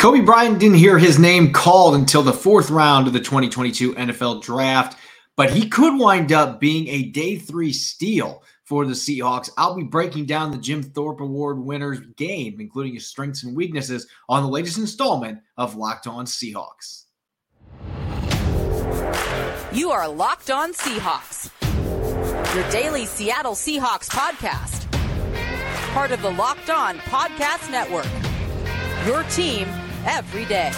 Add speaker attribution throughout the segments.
Speaker 1: Coby Bryant didn't hear his name called until the fourth round of the 2022 NFL draft, but he could wind up being a day three steal for the Seahawks. I'll be breaking down the Jim Thorpe Award winners game, including his strengths and weaknesses, on the latest installment of Locked On Seahawks.
Speaker 2: You are Locked On Seahawks, your daily Seattle Seahawks podcast, part of the Locked On Podcast Network. Your team every day.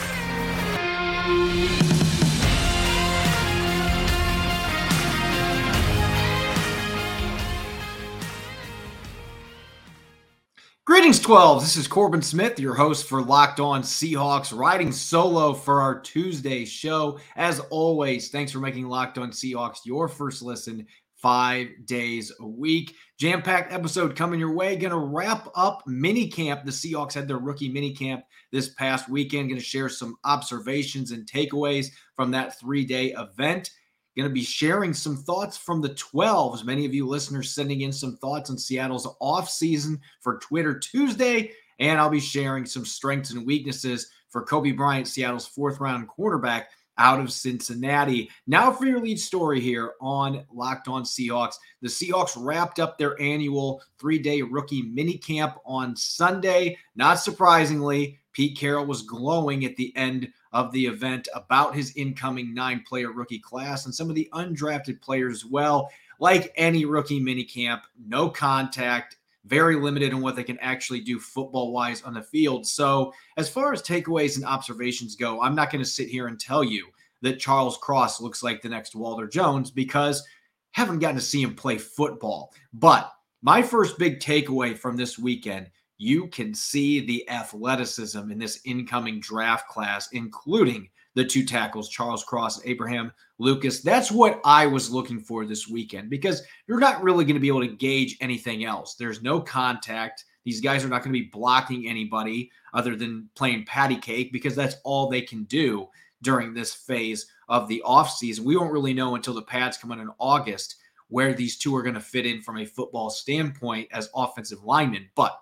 Speaker 1: Greetings, 12. This is Corbin Smith, your host for Locked On Seahawks, riding solo for our Tuesday show. As always, thanks for making Locked On Seahawks your first listen five days a week. Jam packed episode coming your way. Going to wrap up mini camp. The Seahawks had their rookie mini camp this past weekend. Going to share some observations and takeaways from that three day event. Going to be sharing some thoughts from the 12s. Many of you listeners sending in some thoughts on Seattle's off season for Twitter Tuesday. And I'll be sharing some strengths and weaknesses for Coby Bryant, Seattle's fourth round quarterback out of Cincinnati. Now for your lead story here on Locked On Seahawks. The Seahawks wrapped up their annual three-day rookie mini camp on Sunday. Not surprisingly, Pete Carroll was glowing at the end of the event about his incoming nine-player rookie class and some of the undrafted players as well. Like any rookie mini camp, no contact, very limited in what they can actually do football wise on the field. So, as far as takeaways and observations go, I'm not going to sit here and tell you that Charles Cross looks like the next Walter Jones because haven't gotten to see him play football. But my first big takeaway from this weekend, you can see the athleticism in this incoming draft class, including the two tackles, Charles Cross, Abraham Lucas. That's what I was looking for this weekend because you're not really going to be able to gauge anything else. There's no contact. These guys are not going to be blocking anybody other than playing patty cake because that's all they can do during this phase of the offseason. We won't really know until the pads come in in August where these two are going to fit in from a football standpoint as offensive linemen. But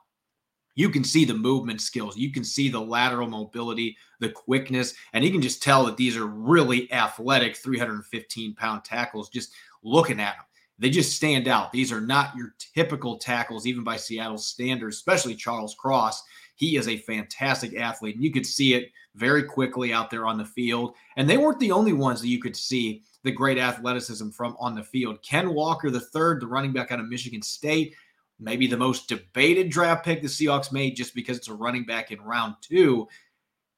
Speaker 1: you can see the movement skills, you can see the lateral mobility, the quickness, and you can just tell that these are really athletic 315 pound tackles just looking at them. They just stand out. These are not your typical tackles, even by Seattle standards, especially Charles Cross. He is a fantastic athlete, and you could see it very quickly out there on the field. And they weren't the only ones that you could see the great athleticism from on the field. Ken Walker, the third, the running back out of Michigan State, maybe the most debated draft pick the Seahawks made just because it's a running back in round two.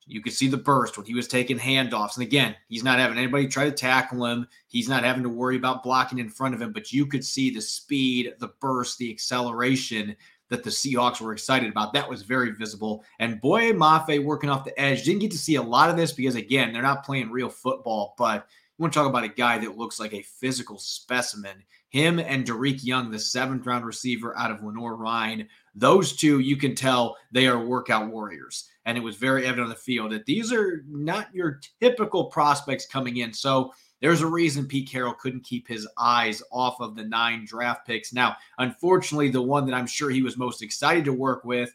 Speaker 1: You could see the burst when he was taking handoffs. And again, he's not having anybody try to tackle him. He's not having to worry about blocking in front of him, but you could see the speed, the burst, the acceleration that the Seahawks were excited about. That was very visible. And Boye Mafe working off the edge. Didn't get to see a lot of this because, again, they're not playing real football, but want to talk about a guy that looks like a physical specimen. Him and Dareke Young, the seventh round receiver out of Lenoir-Rhyne, those two, you can tell they are workout warriors. And it was very evident on the field that these are not your typical prospects coming in. So there's a reason Pete Carroll couldn't keep his eyes off of the nine draft picks. Now, unfortunately, the one that I'm sure he was most excited to work with,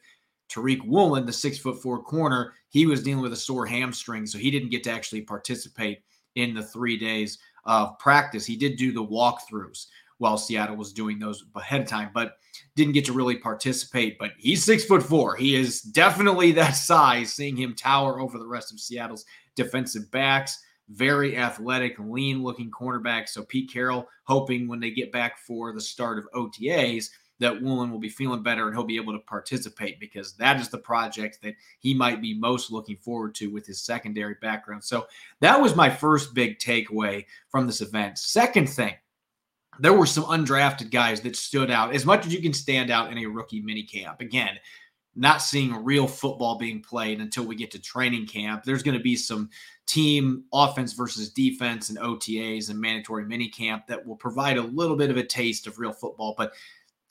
Speaker 1: Tariq Woolen, the six foot four corner, he was dealing with a sore hamstring, so he didn't get to actually participate in the three days of practice. He did do the walkthroughs while Seattle was doing those ahead of time, but didn't get to really participate. But he's six foot four. He is definitely that size, seeing him tower over the rest of Seattle's defensive backs. Very athletic, lean looking cornerback. So Pete Carroll hoping when they get back for the start of OTAs that Woolen will be feeling better and he'll be able to participate because that is the project that he might be most looking forward to with his secondary background. So that was my first big takeaway from this event. Second thing, there were some undrafted guys that stood out as much as you can stand out in a rookie mini camp. Again, not seeing real football being played until we get to training camp. There's going to be some team offense versus defense and OTAs and mandatory mini camp that will provide a little bit of a taste of real football, but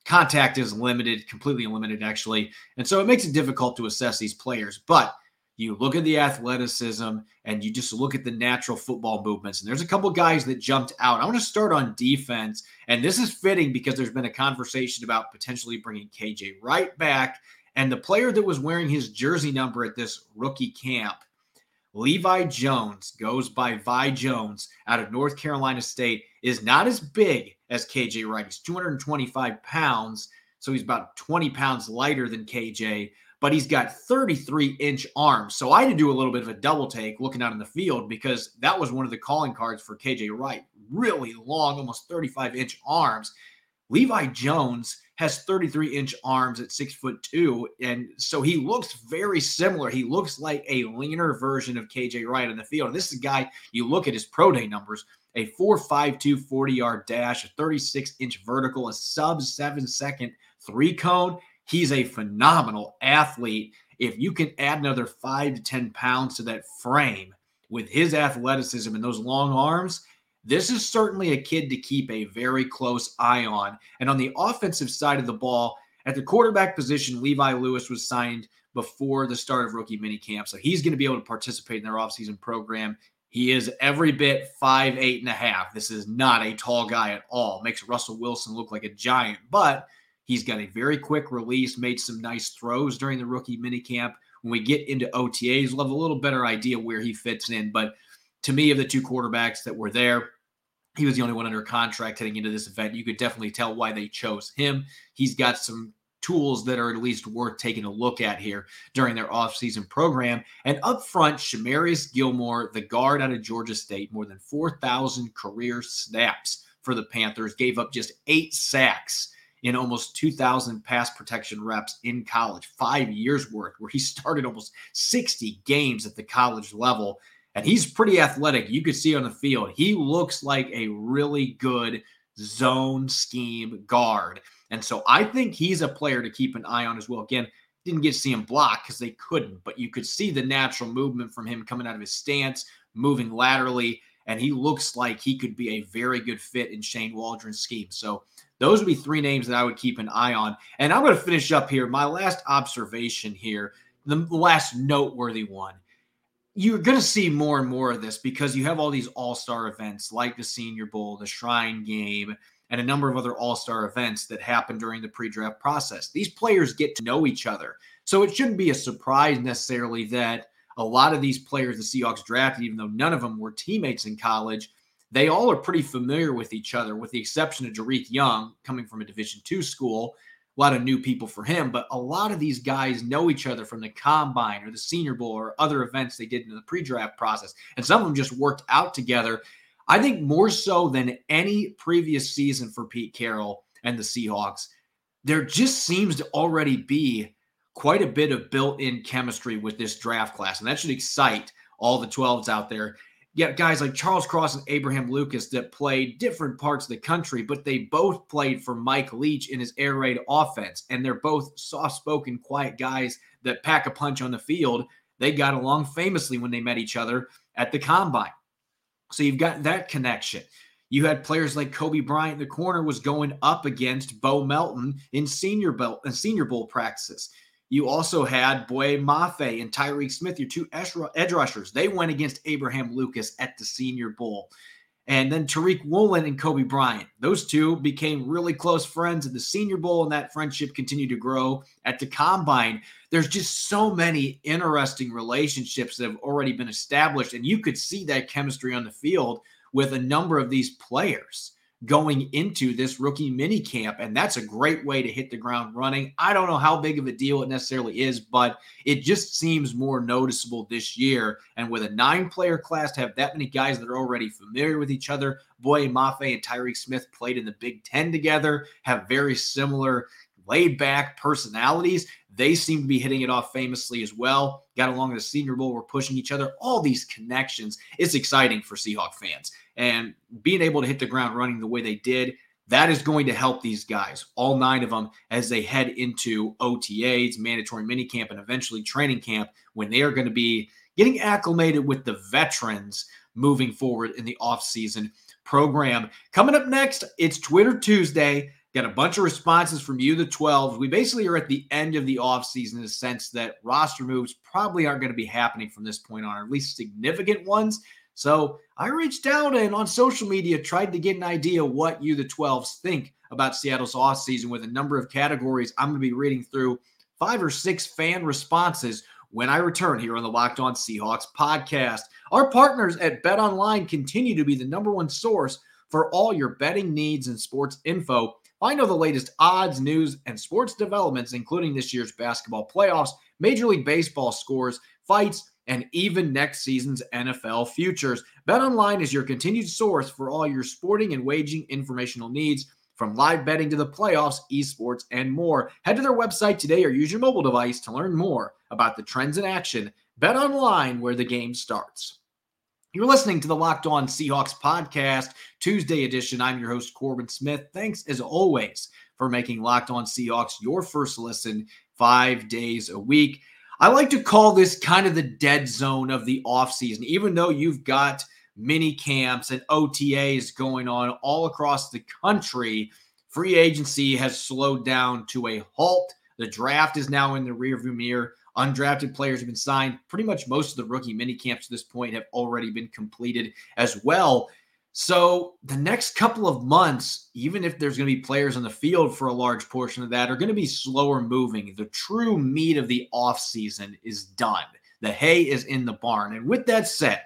Speaker 1: contact is limited, completely limited actually. And so it makes it difficult to assess these players. But you look at the athleticism and you just look at the natural football movements. And there's a couple guys that jumped out. I want to start on defense. And this is fitting because there's been a conversation about potentially bringing KJ Wright back And the player that was wearing his jersey number at this rookie camp, Levi Jones, goes by Vi Jones out of North Carolina State, is not as big as KJ Wright. He's 225 pounds, so he's about 20 pounds lighter than KJ, but he's got 33 inch arms. So I had to do a little bit of a double take looking out in the field because that was one of the calling cards for KJ Wright. Really long, almost 35 inch arms. Levi Jones has 33 inch arms at six foot two. And so he looks very similar. He looks like a leaner version of KJ Wright on the field. And this is a guy, you look at his pro day numbers, a 4.52 40 yard dash, a 36 inch vertical, a sub seven second three cone. He's a phenomenal athlete. If you can add another five to 10 pounds to that frame with his athleticism and those long arms, this is certainly a kid to keep a very close eye on. And on the offensive side of the ball, at the quarterback position, Levi Lewis was signed before the start of rookie minicamp. So he's going to be able to participate in their offseason program. He is every bit five, eight and a half. This is not a tall guy at all. Makes Russell Wilson look like a giant, but he's got a very quick release, made some nice throws during the rookie minicamp. When we get into OTAs, we'll have a little better idea where he fits in. But to me, of the two quarterbacks that were there, he was the only one under contract heading into this event. You could definitely tell why they chose him. He's got some tools that are at least worth taking a look at here during their offseason program. And up front, Shamarious Gilmore, the guard out of Georgia State, more than 4,000 career snaps for the Panthers, gave up just eight sacks in almost 2,000 pass protection reps in college, five years worth, where he started almost 60 games at the college level and he's pretty athletic. You could see on the field. He looks like a really good zone scheme guard. And so I think he's a player to keep an eye on as well. Again, didn't get to see him block because they couldn't, but you could see the natural movement from him coming out of his stance, moving laterally, and he looks like he could be a very good fit in Shane Waldron's scheme. So those would be three names that I would keep an eye on. And I'm going to finish up here. My last observation here, the last noteworthy one you're going to see more and more of this because you have all these all-star events like the senior bowl the shrine game and a number of other all-star events that happen during the pre-draft process. These players get to know each other. So it shouldn't be a surprise necessarily that a lot of these players the seahawks drafted even though none of them were teammates in college they all are pretty familiar with each other with the exception of Dareke Young coming from a division two school a lot of new people for him, but a lot of these guys know each other from the combine or the senior bowl or other events they did in the pre draft process. And some of them just worked out together. I think more so than any previous season for Pete Carroll and the Seahawks, there just seems to already be quite a bit of built in chemistry with this draft class. And that should excite all the 12s out there you guys like Charles Cross and Abraham Lucas that played different parts of the country, but they both played for Mike Leach in his air raid offense. And they're both soft spoken, quiet guys that pack a punch on the field. They got along famously when they met each other at the combine. So you've got that connection. You had players like Coby Bryant, the corner was going up against Bo Melton in senior belt and senior bowl practices. You also had Boye Mafe and Tyreke Smith, your two edge rushers. They went against Abraham Lucas at the Senior Bowl. And then Tariq Woolen and Coby Bryant. Those two became really close friends at the Senior Bowl, and that friendship continued to grow at the Combine. There's just so many interesting relationships that have already been established, and you could see that chemistry on the field with a number of these players going into this rookie mini camp. And that's a great way to hit the ground running. I don't know how big of a deal it necessarily is, but it just seems more noticeable this year. And with a nine player class to have that many guys that are already familiar with each other, Boye Mafe and Tyreke Smith played in the Big Ten together, have very similar laid back personalities. They seem to be hitting it off famously as well. Got along in the Senior Bowl. We're pushing each other. All these connections. It's exciting for Seahawk fans. And being able to hit the ground running the way they did, that is going to help these guys, all nine of them, as they head into OTAs, mandatory minicamp, and eventually training camp when they are going to be getting acclimated with the veterans moving forward in the offseason program. Coming up next, it's Twitter Tuesday. Got a bunch of responses from you, the 12s. We basically are at the end of the offseason in the sense that roster moves probably aren't going to be happening from this point on, or at least significant ones. So I reached out and on social media tried to get an idea what you, the 12s, think about Seattle's offseason with a number of categories I'm going to be reading through five or six fan responses when I return here on the Locked On Seahawks podcast. Our partners at Bet Online continue to be the number one source for all your betting needs and sports info. Find all the latest odds, news, and sports developments, including this year's basketball playoffs, Major League Baseball scores, fights, and even next season's NFL futures. BetOnline is your continued source for all your sporting and waging informational needs, from live betting to the playoffs, esports, and more. Head to their website today or use your mobile device to learn more about the trends in action. BetOnline, where the game starts. You're listening to the Locked On Seahawks podcast, Tuesday edition. I'm your host, Corbin Smith. Thanks, as always, for making Locked On Seahawks your first listen five days a week. I like to call this kind of the dead zone of the offseason, even though you've got mini camps and OTAs going on all across the country. Free agency has slowed down to a halt. The draft is now in the rearview mirror. Undrafted players have been signed. Pretty much most of the rookie mini camps to this point have already been completed as well. So the next couple of months, even if there's going to be players on the field for a large portion of that, are going to be slower moving. The true meat of the offseason is done. The hay is in the barn. And with that said,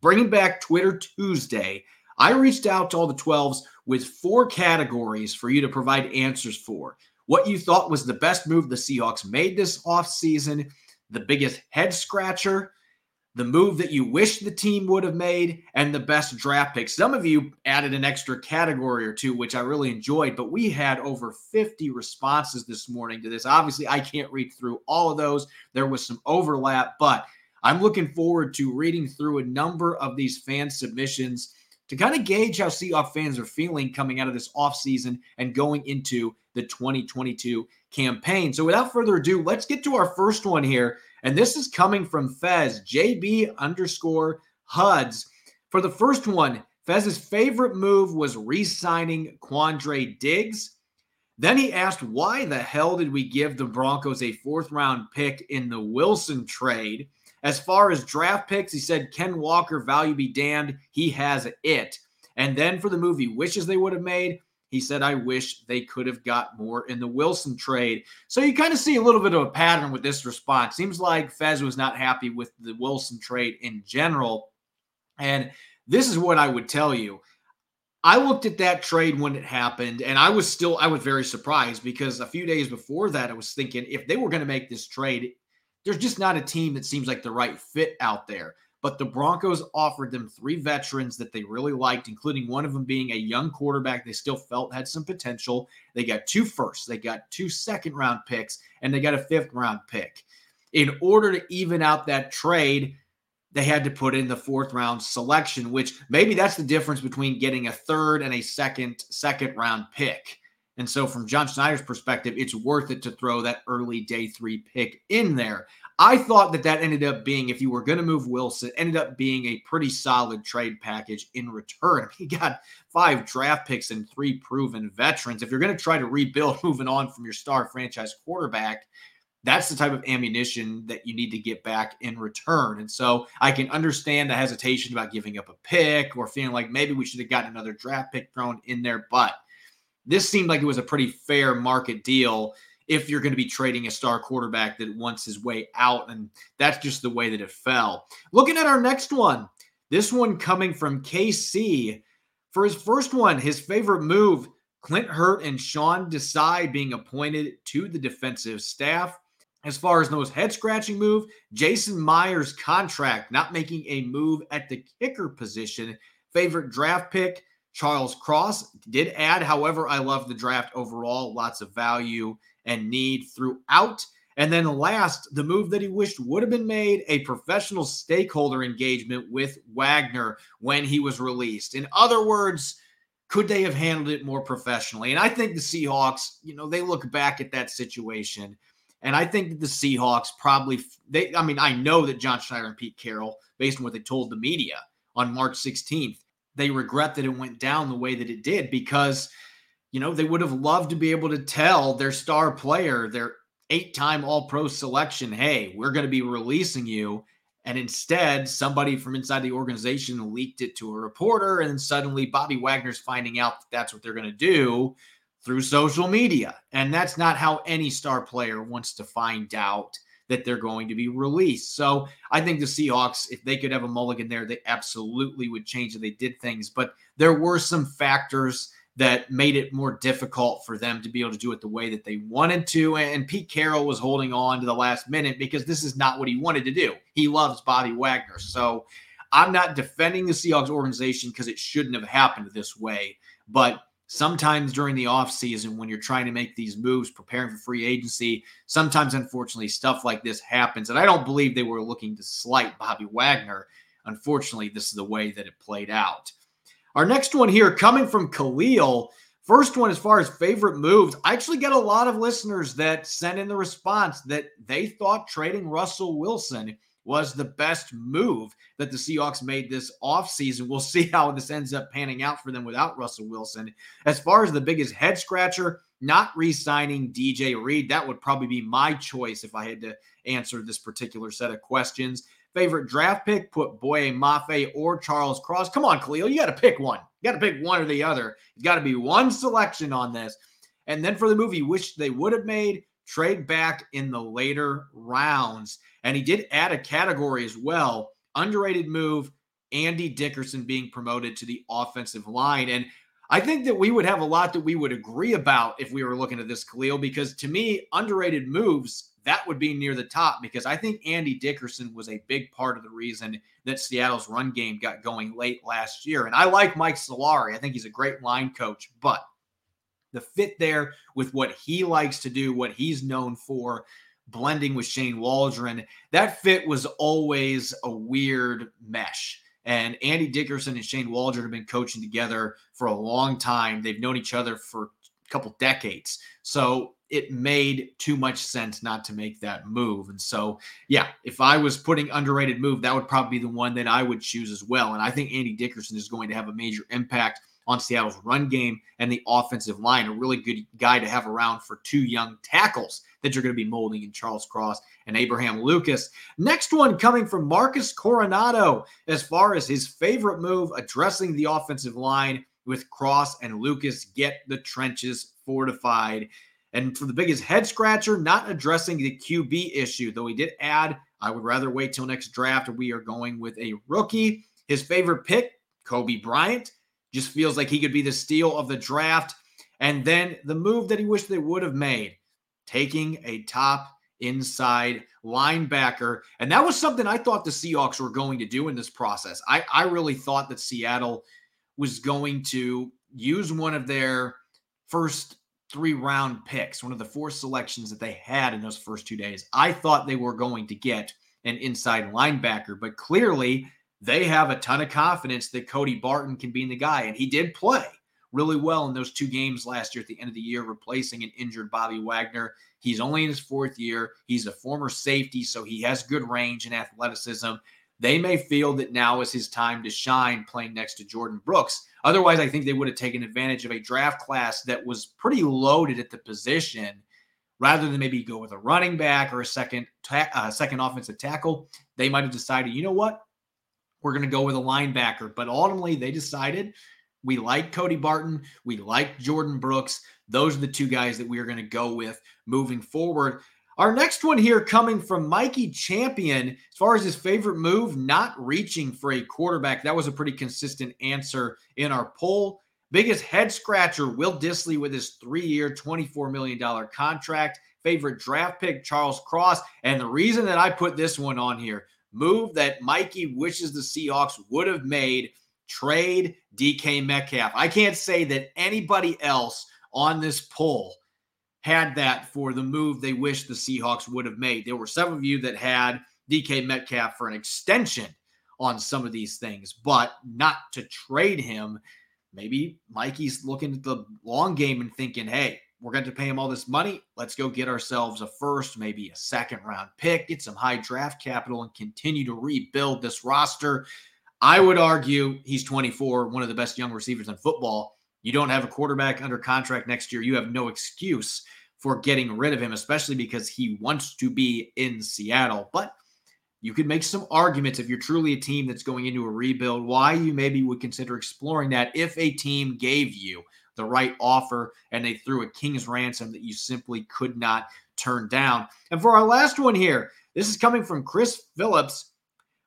Speaker 1: bringing back Twitter Tuesday, I reached out to all the 12s with four categories for you to provide answers for. What you thought was the best move the Seahawks made this offseason, the biggest head scratcher, the move that you wish the team would have made, and the best draft pick. Some of you added an extra category or two, which I really enjoyed, but we had over 50 responses this morning to this. Obviously, I can't read through all of those. There was some overlap, but I'm looking forward to reading through a number of these fan submissions to kind of gauge how Seahawks fans are feeling coming out of this offseason and going into the 2022 campaign. So, without further ado, let's get to our first one here. And this is coming from Fez, JB underscore HUDs. For the first one, Fez's favorite move was re signing Quandre Diggs. Then he asked, why the hell did we give the Broncos a fourth round pick in the Wilson trade? As far as draft picks, he said, Ken Walker, value be damned. He has it. And then for the movie wishes they would have made, he said, I wish they could have got more in the Wilson trade. So you kind of see a little bit of a pattern with this response. Seems like Fez was not happy with the Wilson trade in general. And this is what I would tell you. I looked at that trade when it happened, and I was still I was very surprised because a few days before that, I was thinking if they were going to make this trade, there's just not a team that seems like the right fit out there. But the Broncos offered them three veterans that they really liked, including one of them being a young quarterback they still felt had some potential. They got two firsts, they got two second round picks, and they got a fifth round pick. In order to even out that trade, they had to put in the fourth round selection, which maybe that's the difference between getting a third and a second second round pick. And so, from John Schneider's perspective, it's worth it to throw that early day three pick in there. I thought that that ended up being, if you were going to move Wilson, ended up being a pretty solid trade package in return. He got five draft picks and three proven veterans. If you're going to try to rebuild moving on from your star franchise quarterback, that's the type of ammunition that you need to get back in return. And so I can understand the hesitation about giving up a pick or feeling like maybe we should have gotten another draft pick thrown in there. But this seemed like it was a pretty fair market deal if you're going to be trading a star quarterback that wants his way out. And that's just the way that it fell. Looking at our next one, this one coming from KC. For his first one, his favorite move, Clint Hurt and Sean Desai being appointed to the defensive staff. As far as the most head scratching move, Jason Myers' contract, not making a move at the kicker position. Favorite draft pick, Charles Cross did add. However, I love the draft overall. Lots of value and need throughout. And then last, the move that he wished would have been made a professional stakeholder engagement with Wagner when he was released. In other words, could they have handled it more professionally? And I think the Seahawks, you know, they look back at that situation. And I think that the Seahawks probably, they, I mean, I know that John Schneider and Pete Carroll, based on what they told the media on March 16th, they regret that it went down the way that it did because you know, they would have loved to be able to tell their star player, their eight time All Pro selection, hey, we're going to be releasing you. And instead, somebody from inside the organization leaked it to a reporter. And suddenly Bobby Wagner's finding out that that's what they're going to do through social media. And that's not how any star player wants to find out that they're going to be released. So I think the Seahawks, if they could have a mulligan there, they absolutely would change it. They did things, but there were some factors that made it more difficult for them to be able to do it the way that they wanted to. And Pete Carroll was holding on to the last minute because this is not what he wanted to do. He loves Bobby Wagner. So I'm not defending the Seahawks organization because it shouldn't have happened this way. But sometimes during the offseason, when you're trying to make these moves, preparing for free agency, sometimes unfortunately stuff like this happens. And I don't believe they were looking to slight Bobby Wagner. Unfortunately, this is the way that it played out. Our next one here coming from Khalil. First one, as far as favorite moves, I actually get a lot of listeners that sent in the response that they thought trading Russell Wilson was the best move that the Seahawks made this offseason. We'll see how this ends up panning out for them without Russell Wilson. As far as the biggest head scratcher, not re signing DJ Reed. That would probably be my choice if I had to answer this particular set of questions favorite draft pick, put Boye Mafe or Charles Cross. Come on, Khalil, you got to pick one. You got to pick one or the other. It's got to be one selection on this. And then for the movie, wish they would have made trade back in the later rounds. And he did add a category as well. Underrated move, Andy Dickerson being promoted to the offensive line. And I think that we would have a lot that we would agree about if we were looking at this, Khalil, because to me, underrated moves that would be near the top because I think Andy Dickerson was a big part of the reason that Seattle's run game got going late last year. And I like Mike Solari. I think he's a great line coach, but the fit there with what he likes to do, what he's known for, blending with Shane Waldron, that fit was always a weird mesh. And Andy Dickerson and Shane Waldron have been coaching together for a long time. They've known each other for couple decades. So it made too much sense not to make that move. And so, yeah, if I was putting underrated move, that would probably be the one that I would choose as well. And I think Andy Dickerson is going to have a major impact on Seattle's run game and the offensive line. A really good guy to have around for two young tackles that you're going to be molding in Charles Cross and Abraham Lucas. Next one coming from Marcus Coronado as far as his favorite move addressing the offensive line with Cross and Lucas get the trenches fortified. And for the biggest head scratcher, not addressing the QB issue, though he did add, I would rather wait till next draft. We are going with a rookie. His favorite pick, Coby Bryant, just feels like he could be the steal of the draft. And then the move that he wished they would have made, taking a top inside linebacker. And that was something I thought the Seahawks were going to do in this process. I, I really thought that Seattle was going to use one of their first three round picks, one of the four selections that they had in those first two days. I thought they were going to get an inside linebacker, but clearly they have a ton of confidence that Cody Barton can be the guy. And he did play really well in those two games last year at the end of the year, replacing an injured Bobby Wagner. He's only in his fourth year. He's a former safety, so he has good range and athleticism. They may feel that now is his time to shine playing next to Jordyn Brooks. Otherwise, I think they would have taken advantage of a draft class that was pretty loaded at the position rather than maybe go with a running back or a second ta- uh, second offensive tackle. They might have decided, you know what, we're going to go with a linebacker. But ultimately, they decided we like Cody Barton, we like Jordyn Brooks. Those are the two guys that we are going to go with moving forward. Our next one here coming from Mikey Champion. As far as his favorite move, not reaching for a quarterback. That was a pretty consistent answer in our poll. Biggest head scratcher, Will Dissly with his three year, $24 million contract. Favorite draft pick, Charles Cross. And the reason that I put this one on here, move that Mikey wishes the Seahawks would have made trade DK Metcalf. I can't say that anybody else on this poll had that for the move they wish the Seahawks would have made. There were some of you that had DK Metcalf for an extension on some of these things, but not to trade him. Maybe Mikey's looking at the long game and thinking, hey, we're going to pay him all this money. Let's go get ourselves a first, maybe a second round pick, get some high draft capital, and continue to rebuild this roster. I would argue he's 24, one of the best young receivers in football. You don't have a quarterback under contract next year. You have no excuse for getting rid of him, especially because he wants to be in Seattle. But you could make some arguments if you're truly a team that's going into a rebuild, why you maybe would consider exploring that if a team gave you the right offer and they threw a king's ransom that you simply could not turn down. And for our last one here, this is coming from Chris Phillips.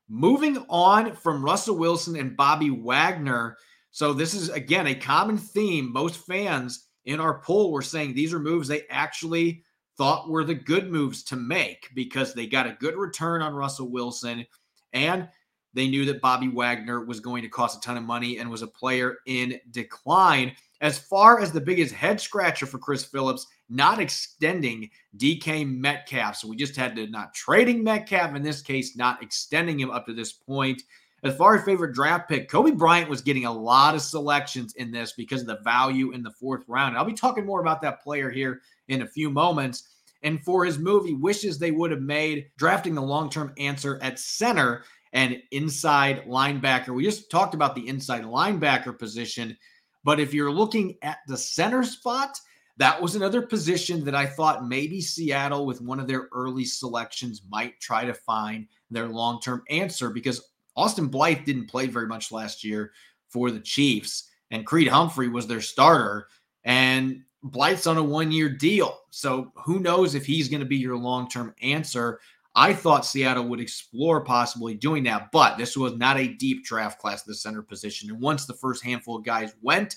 Speaker 1: Moving on from Russell Wilson and Bobby Wagner. So, this is again a common theme. Most fans in our poll were saying these are moves they actually thought were the good moves to make because they got a good return on Russell Wilson and they knew that Bobby Wagner was going to cost a ton of money and was a player in decline. As far as the biggest head scratcher for Chris Phillips, not extending DK Metcalf. So we just had to not trading Metcalf, in this case, not extending him up to this point. As far as favorite draft pick, Coby Bryant was getting a lot of selections in this because of the value in the fourth round. I'll be talking more about that player here in a few moments. And for his movie, wishes they would have made drafting the long term answer at center and inside linebacker. We just talked about the inside linebacker position. But if you're looking at the center spot, that was another position that I thought maybe Seattle, with one of their early selections, might try to find their long term answer because Austin Blythe didn't play very much last year for the Chiefs, and Creed Humphrey was their starter. And Blythe's on a one year deal. So who knows if he's going to be your long term answer. I thought Seattle would explore possibly doing that, but this was not a deep draft class, at the center position. And once the first handful of guys went,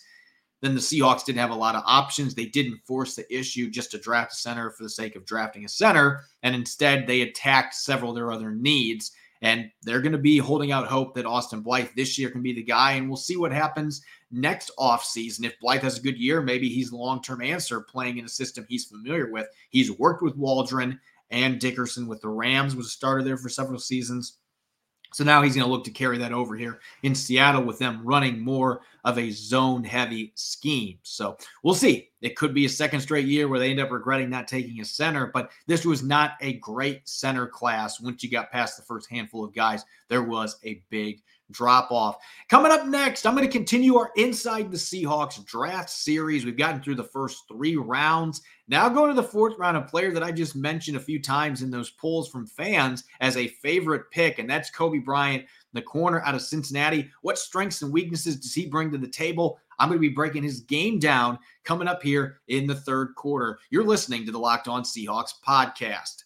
Speaker 1: then the Seahawks didn't have a lot of options. They didn't force the issue just to draft a center for the sake of drafting a center. And instead, they attacked several of their other needs. And they're going to be holding out hope that Austin Blythe this year can be the guy. And we'll see what happens next offseason. If Blythe has a good year, maybe he's long term answer playing in a system he's familiar with. He's worked with Waldron and Dickerson with the Rams, was a starter there for several seasons. So now he's going to look to carry that over here in Seattle with them running more of a zone heavy scheme. So we'll see. It could be a second straight year where they end up regretting not taking a center, but this was not a great center class. Once you got past the first handful of guys, there was a big drop off. Coming up next, I'm going to continue our Inside the Seahawks draft series. We've gotten through the first three rounds. Now going to the fourth round, a player that I just mentioned a few times in those polls from fans as a favorite pick, and that's Coby Bryant, the corner out of Cincinnati. What strengths and weaknesses does he bring to the table? I'm going to be breaking his game down coming up here in the third quarter. You're listening to the Locked On Seahawks podcast.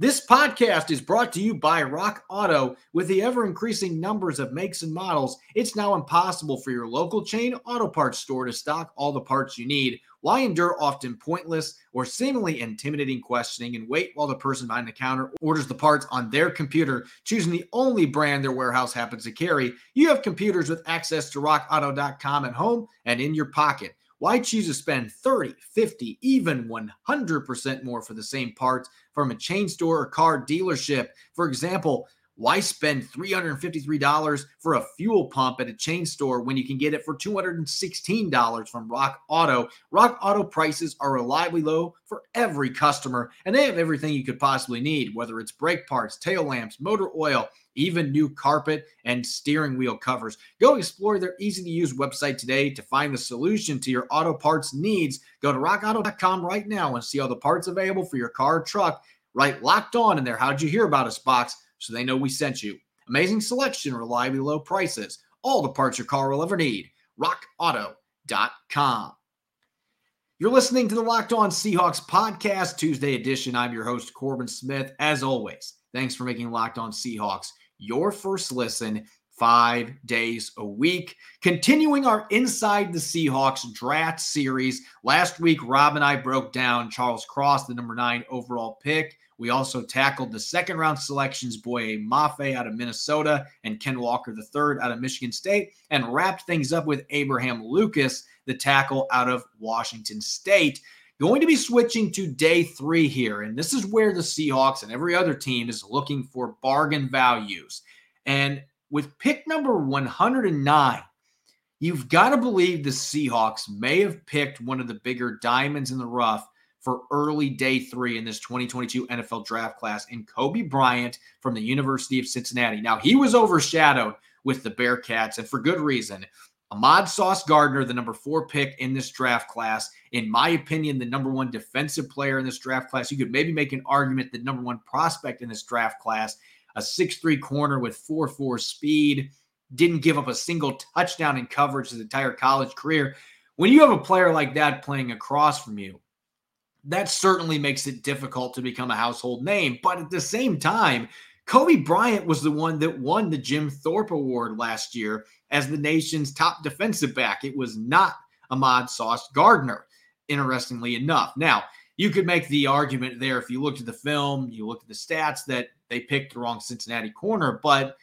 Speaker 1: This podcast is brought to you by Rock Auto. With the ever increasing numbers of makes and models, it's now impossible for your local chain auto parts store to stock all the parts you need. Why endure often pointless or seemingly intimidating questioning and wait while the person behind the counter orders the parts on their computer, choosing the only brand their warehouse happens to carry? You have computers with access to rockauto.com at home and in your pocket. Why choose to spend 30, 50, even 100% more for the same parts from a chain store or car dealership? For example, why spend $353 for a fuel pump at a chain store when you can get it for $216 from Rock Auto? Rock Auto prices are reliably low for every customer, and they have everything you could possibly need, whether it's brake parts, tail lamps, motor oil, even new carpet and steering wheel covers. Go explore their easy to use website today to find the solution to your auto parts needs. Go to rockauto.com right now and see all the parts available for your car or truck. Right locked on in there. How'd you hear about us box so they know we sent you? Amazing selection, reliably low prices, all the parts your car will ever need. RockAuto.com. You're listening to the Locked On Seahawks podcast, Tuesday edition. I'm your host, Corbin Smith. As always, thanks for making Locked On Seahawks your first listen five days a week. Continuing our Inside the Seahawks draft series. Last week, Rob and I broke down Charles Cross, the number nine overall pick. We also tackled the second round selections, Boye Mafe out of Minnesota and Ken Walker III out of Michigan State, and wrapped things up with Abraham Lucas, the tackle out of Washington State. Going to be switching to day three here. And this is where the Seahawks and every other team is looking for bargain values. And with pick number 109, you've got to believe the Seahawks may have picked one of the bigger diamonds in the rough for early day three in this 2022 NFL draft class in Coby Bryant from the University of Cincinnati. Now, he was overshadowed with the Bearcats, and for good reason. Ahmad Sauce Gardner, the number four pick in this draft class. In my opinion, the number one defensive player in this draft class. You could maybe make an argument the number one prospect in this draft class, a six-three corner with 4 4 speed, didn't give up a single touchdown in coverage his entire college career. when you have a player like that playing across from you, that certainly makes it difficult to become a household name. But at the same time, Coby Bryant was the one that won the Jim Thorpe Award last year as the nation's top defensive back. It was not Ahmad Sauce Gardner, interestingly enough. Now, you could make the argument there if you looked at the film, you looked at the stats that they picked the wrong Cincinnati corner. But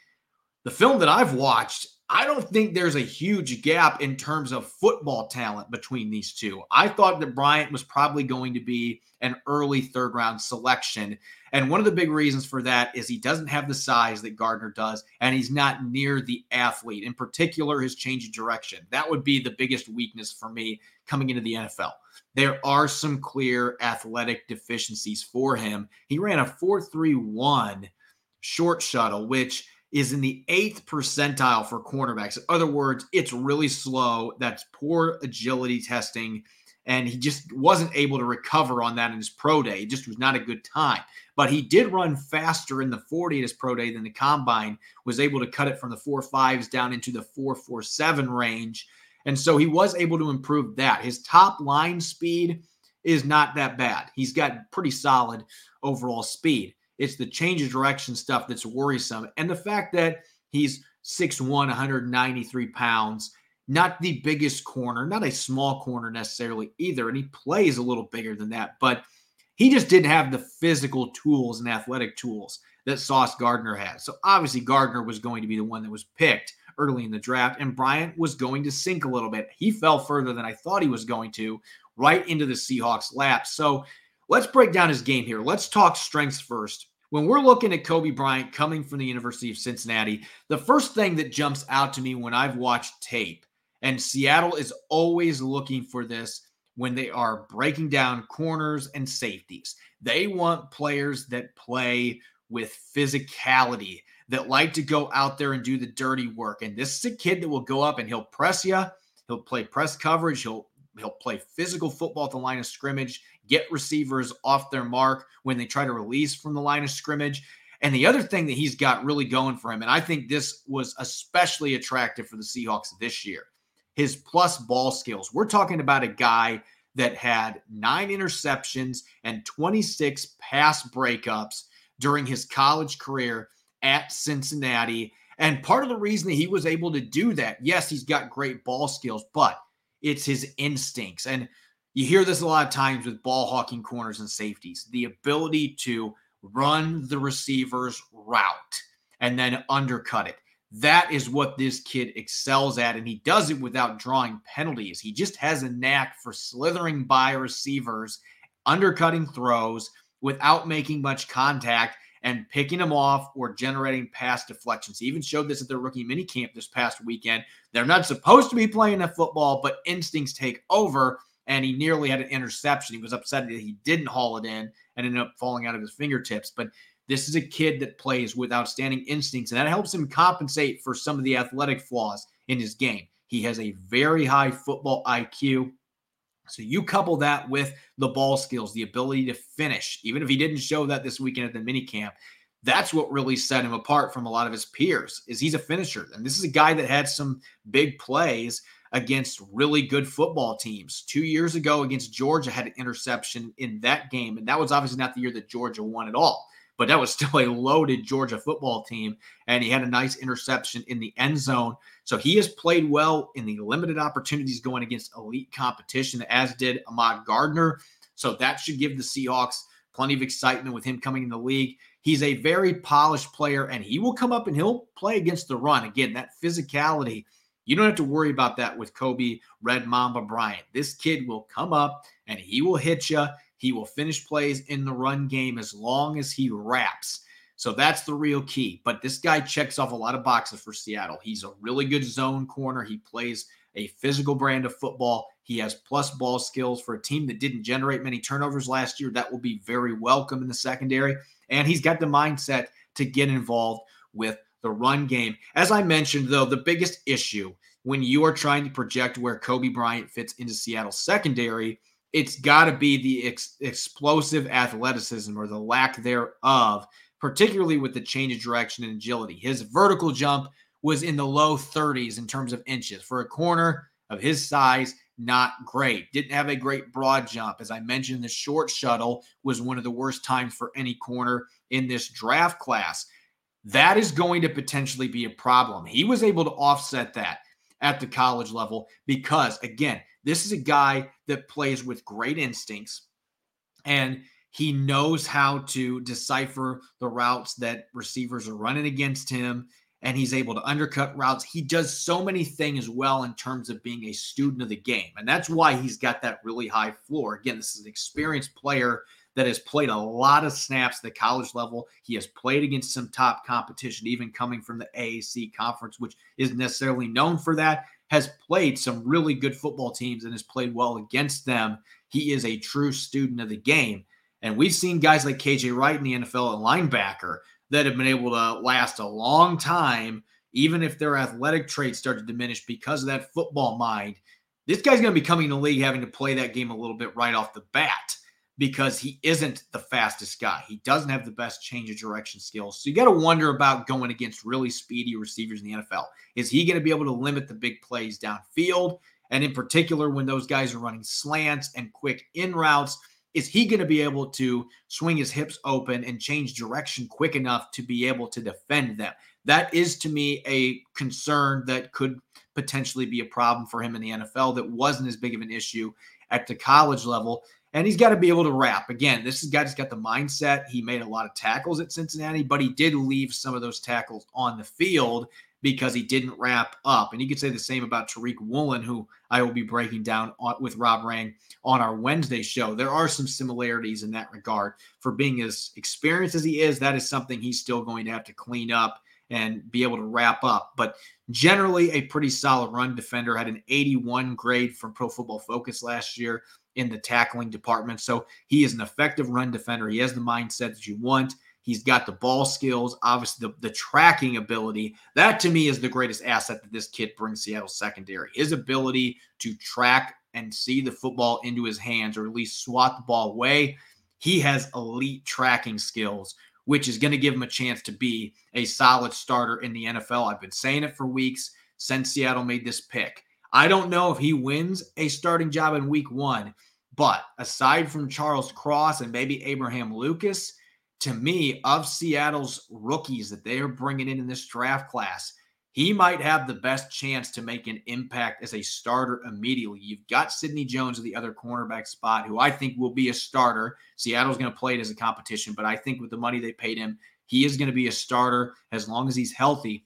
Speaker 1: the film that I've watched, I don't think there's a huge gap in terms of football talent between these two. I thought that Bryant was probably going to be an early third round selection. And one of the big reasons for that is he doesn't have the size that Gardner does, and he's not near the athlete, in particular, his change of direction. That would be the biggest weakness for me coming into the NFL. There are some clear athletic deficiencies for him. He ran a 4 3 1 short shuttle, which is in the eighth percentile for cornerbacks. In other words, it's really slow. That's poor agility testing. And he just wasn't able to recover on that in his pro day. It just was not a good time. But he did run faster in the 40 at his pro day than the combine, was able to cut it from the four fives down into the 447 range. And so he was able to improve that. His top line speed is not that bad. He's got pretty solid overall speed. It's the change of direction stuff that's worrisome. And the fact that he's 6'1, 193 pounds, not the biggest corner, not a small corner necessarily either. And he plays a little bigger than that, but he just didn't have the physical tools and athletic tools that Sauce Gardner has. So obviously, Gardner was going to be the one that was picked early in the draft, and Bryant was going to sink a little bit. He fell further than I thought he was going to, right into the Seahawks' lap. So Let's break down his game here. Let's talk strengths first. When we're looking at Coby Bryant coming from the University of Cincinnati, the first thing that jumps out to me when I've watched tape, and Seattle is always looking for this when they are breaking down corners and safeties. They want players that play with physicality, that like to go out there and do the dirty work. And this is a kid that will go up and he'll press you, he'll play press coverage, he'll he'll play physical football at the line of scrimmage, get receivers off their mark when they try to release from the line of scrimmage. And the other thing that he's got really going for him, and I think this was especially attractive for the Seahawks this year, his plus ball skills. We're talking about a guy that had nine interceptions and 26 pass breakups during his college career at Cincinnati. And part of the reason that he was able to do that, yes, he's got great ball skills, but it's his instincts. And you hear this a lot of times with ball hawking corners and safeties the ability to run the receiver's route and then undercut it. That is what this kid excels at. And he does it without drawing penalties. He just has a knack for slithering by receivers, undercutting throws without making much contact and picking them off or generating pass deflections. He even showed this at the rookie minicamp this past weekend. They're not supposed to be playing a football, but instincts take over. And he nearly had an interception. He was upset that he didn't haul it in and ended up falling out of his fingertips. But this is a kid that plays with outstanding instincts, and that helps him compensate for some of the athletic flaws in his game. He has a very high football IQ. So you couple that with the ball skills, the ability to finish, even if he didn't show that this weekend at the mini camp, that's what really set him apart from a lot of his peers is he's a finisher. And this is a guy that had some big plays against really good football teams. 2 years ago against Georgia had an interception in that game and that was obviously not the year that Georgia won at all but that was still a loaded Georgia football team. And he had a nice interception in the end zone. So he has played well in the limited opportunities going against elite competition, as did Ahmad Gardner. So that should give the Seahawks plenty of excitement with him coming in the league. He's a very polished player and he will come up and he'll play against the run. Again, that physicality. You don't have to worry about that with Coby Red Mamba Bryant. This kid will come up and he will hit you. He will finish plays in the run game as long as he wraps. So that's the real key. But this guy checks off a lot of boxes for Seattle. He's a really good zone corner. He plays a physical brand of football. He has plus ball skills for a team that didn't generate many turnovers last year. That will be very welcome in the secondary. And he's got the mindset to get involved with the run game. As I mentioned, though, the biggest issue when you are trying to project where Coby Bryant fits into Seattle's secondary it's got to be the ex- explosive athleticism or the lack thereof, particularly with the change of direction and agility. His vertical jump was in the low 30s in terms of inches. For a corner of his size, not great. Didn't have a great broad jump. As I mentioned, the short shuttle was one of the worst times for any corner in this draft class. That is going to potentially be a problem. He was able to offset that at the college level because, again, this is a guy that plays with great instincts and he knows how to decipher the routes that receivers are running against him and he's able to undercut routes. He does so many things well in terms of being a student of the game. And that's why he's got that really high floor. Again, this is an experienced player that has played a lot of snaps at the college level. He has played against some top competition, even coming from the AAC conference, which isn't necessarily known for that, has played some really good football teams and has played well against them. He is a true student of the game. And we've seen guys like KJ Wright in the NFL, a linebacker, that have been able to last a long time, even if their athletic traits start to diminish because of that football mind. This guy's going to be coming to the league having to play that game a little bit right off the bat because he isn't the fastest guy. He doesn't have the best change of direction skills. So you got to wonder about going against really speedy receivers in the NFL. Is he going to be able to limit the big plays downfield? And in particular, when those guys are running slants and quick in routes, is he going to be able to swing his hips open and change direction quick enough to be able to defend them? That is to me a concern that could potentially be a problem for him in the NFL that wasn't as big of an issue at the college level. And he's got to be able to wrap. Again, this guy has got the mindset. He made a lot of tackles at Cincinnati, but he did leave some of those tackles on the field because he didn't wrap up. And you could say the same about Tariq Woolen, who I will be breaking down with Rob Rang on our Wednesday show. There are some similarities in that regard. For being as experienced as he is, that is something he's still going to have to clean up and be able to wrap up. But generally, a pretty solid run defender. Had an 81 grade from Pro Football Focus last year in the tackling department. So he is an effective run defender. He has the mindset that you want. He's got the ball skills, obviously the, the tracking ability. That to me is the greatest asset that this kid brings Seattle secondary. His ability to track and see the football into his hands or at least swat the ball away. He has elite tracking skills, which is going to give him a chance to be a solid starter in the NFL. I've been saying it for weeks since Seattle made this pick. I don't know if he wins a starting job in week one, but aside from Charles Cross and maybe Abraham Lucas, to me, of Seattle's rookies that they are bringing in in this draft class, he might have the best chance to make an impact as a starter immediately. You've got Sidney Jones at the other cornerback spot, who I think will be a starter. Seattle's going to play it as a competition, but I think with the money they paid him, he is going to be a starter as long as he's healthy.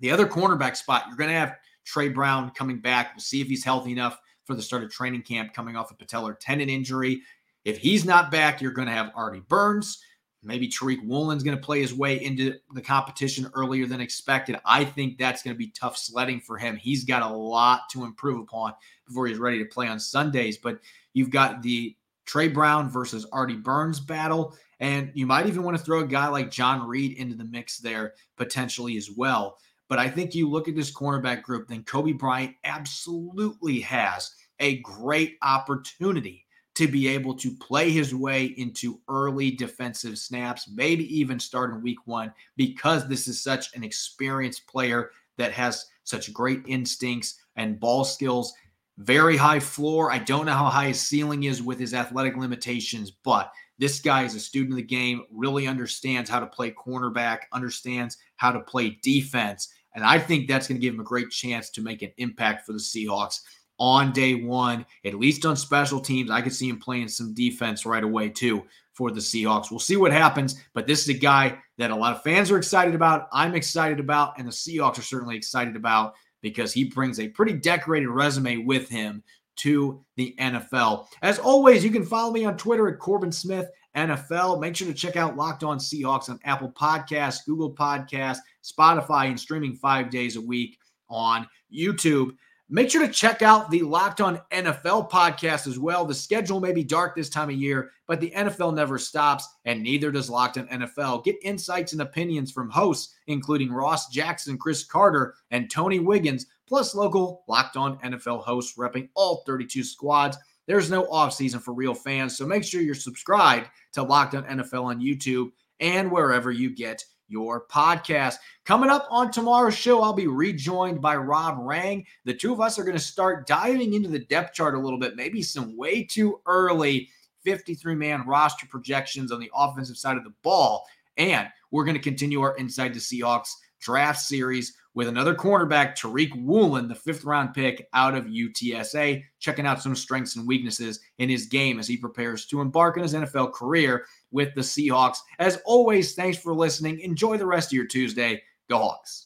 Speaker 1: The other cornerback spot, you're going to have Tre Brown coming back. We'll see if he's healthy enough for the start of training camp coming off a patellar tendon injury. If he's not back, you're going to have Artie Burns. Maybe Tariq Woolen's going to play his way into the competition earlier than expected. I think that's going to be tough sledding for him. He's got a lot to improve upon before he's ready to play on Sundays. But you've got the Tre Brown versus Artie Burns battle. And you might even want to throw a guy like John Reid into the mix there potentially as well. But I think you look at this cornerback group, then Coby Bryant absolutely has a great opportunity to be able to play his way into early defensive snaps, maybe even start in week one, because this is such an experienced player that has such great instincts and ball skills. Very high floor. I don't know how high his ceiling is with his athletic limitations, but this guy is a student of the game, really understands how to play cornerback, understands how to play defense. And I think that's going to give him a great chance to make an impact for the Seahawks on day one, at least on special teams. I could see him playing some defense right away, too, for the Seahawks. We'll see what happens, but this is a guy that a lot of fans are excited about. I'm excited about, and the Seahawks are certainly excited about because he brings a pretty decorated resume with him to the NFL. As always, you can follow me on Twitter at Corbin Smith NFL. Make sure to check out Locked On Seahawks on Apple Podcasts, Google Podcasts, Spotify, and streaming five days a week on YouTube. Make sure to check out the Locked On NFL podcast as well. The schedule may be dark this time of year, but the NFL never stops, and neither does Locked On NFL. Get insights and opinions from hosts, including Ross Jackson, Chris Carter, and Tony Wiggins, plus local Locked On NFL hosts repping all 32 squads. There's no offseason for real fans, so make sure you're subscribed to Locked On NFL on YouTube and wherever you get your podcast. Coming up on tomorrow's show, I'll be rejoined by Rob Rang. The two of us are going to start diving into the depth chart a little bit, maybe some way too early 53 man roster projections on the offensive side of the ball. And we're going to continue our Inside the Seahawks draft series with another cornerback, Tariq Woolen, the fifth round pick out of UTSA, checking out some strengths and weaknesses in his game as he prepares to embark on his NFL career with the Seahawks. As always, thanks for listening. Enjoy the rest of your Tuesday. Go Hawks.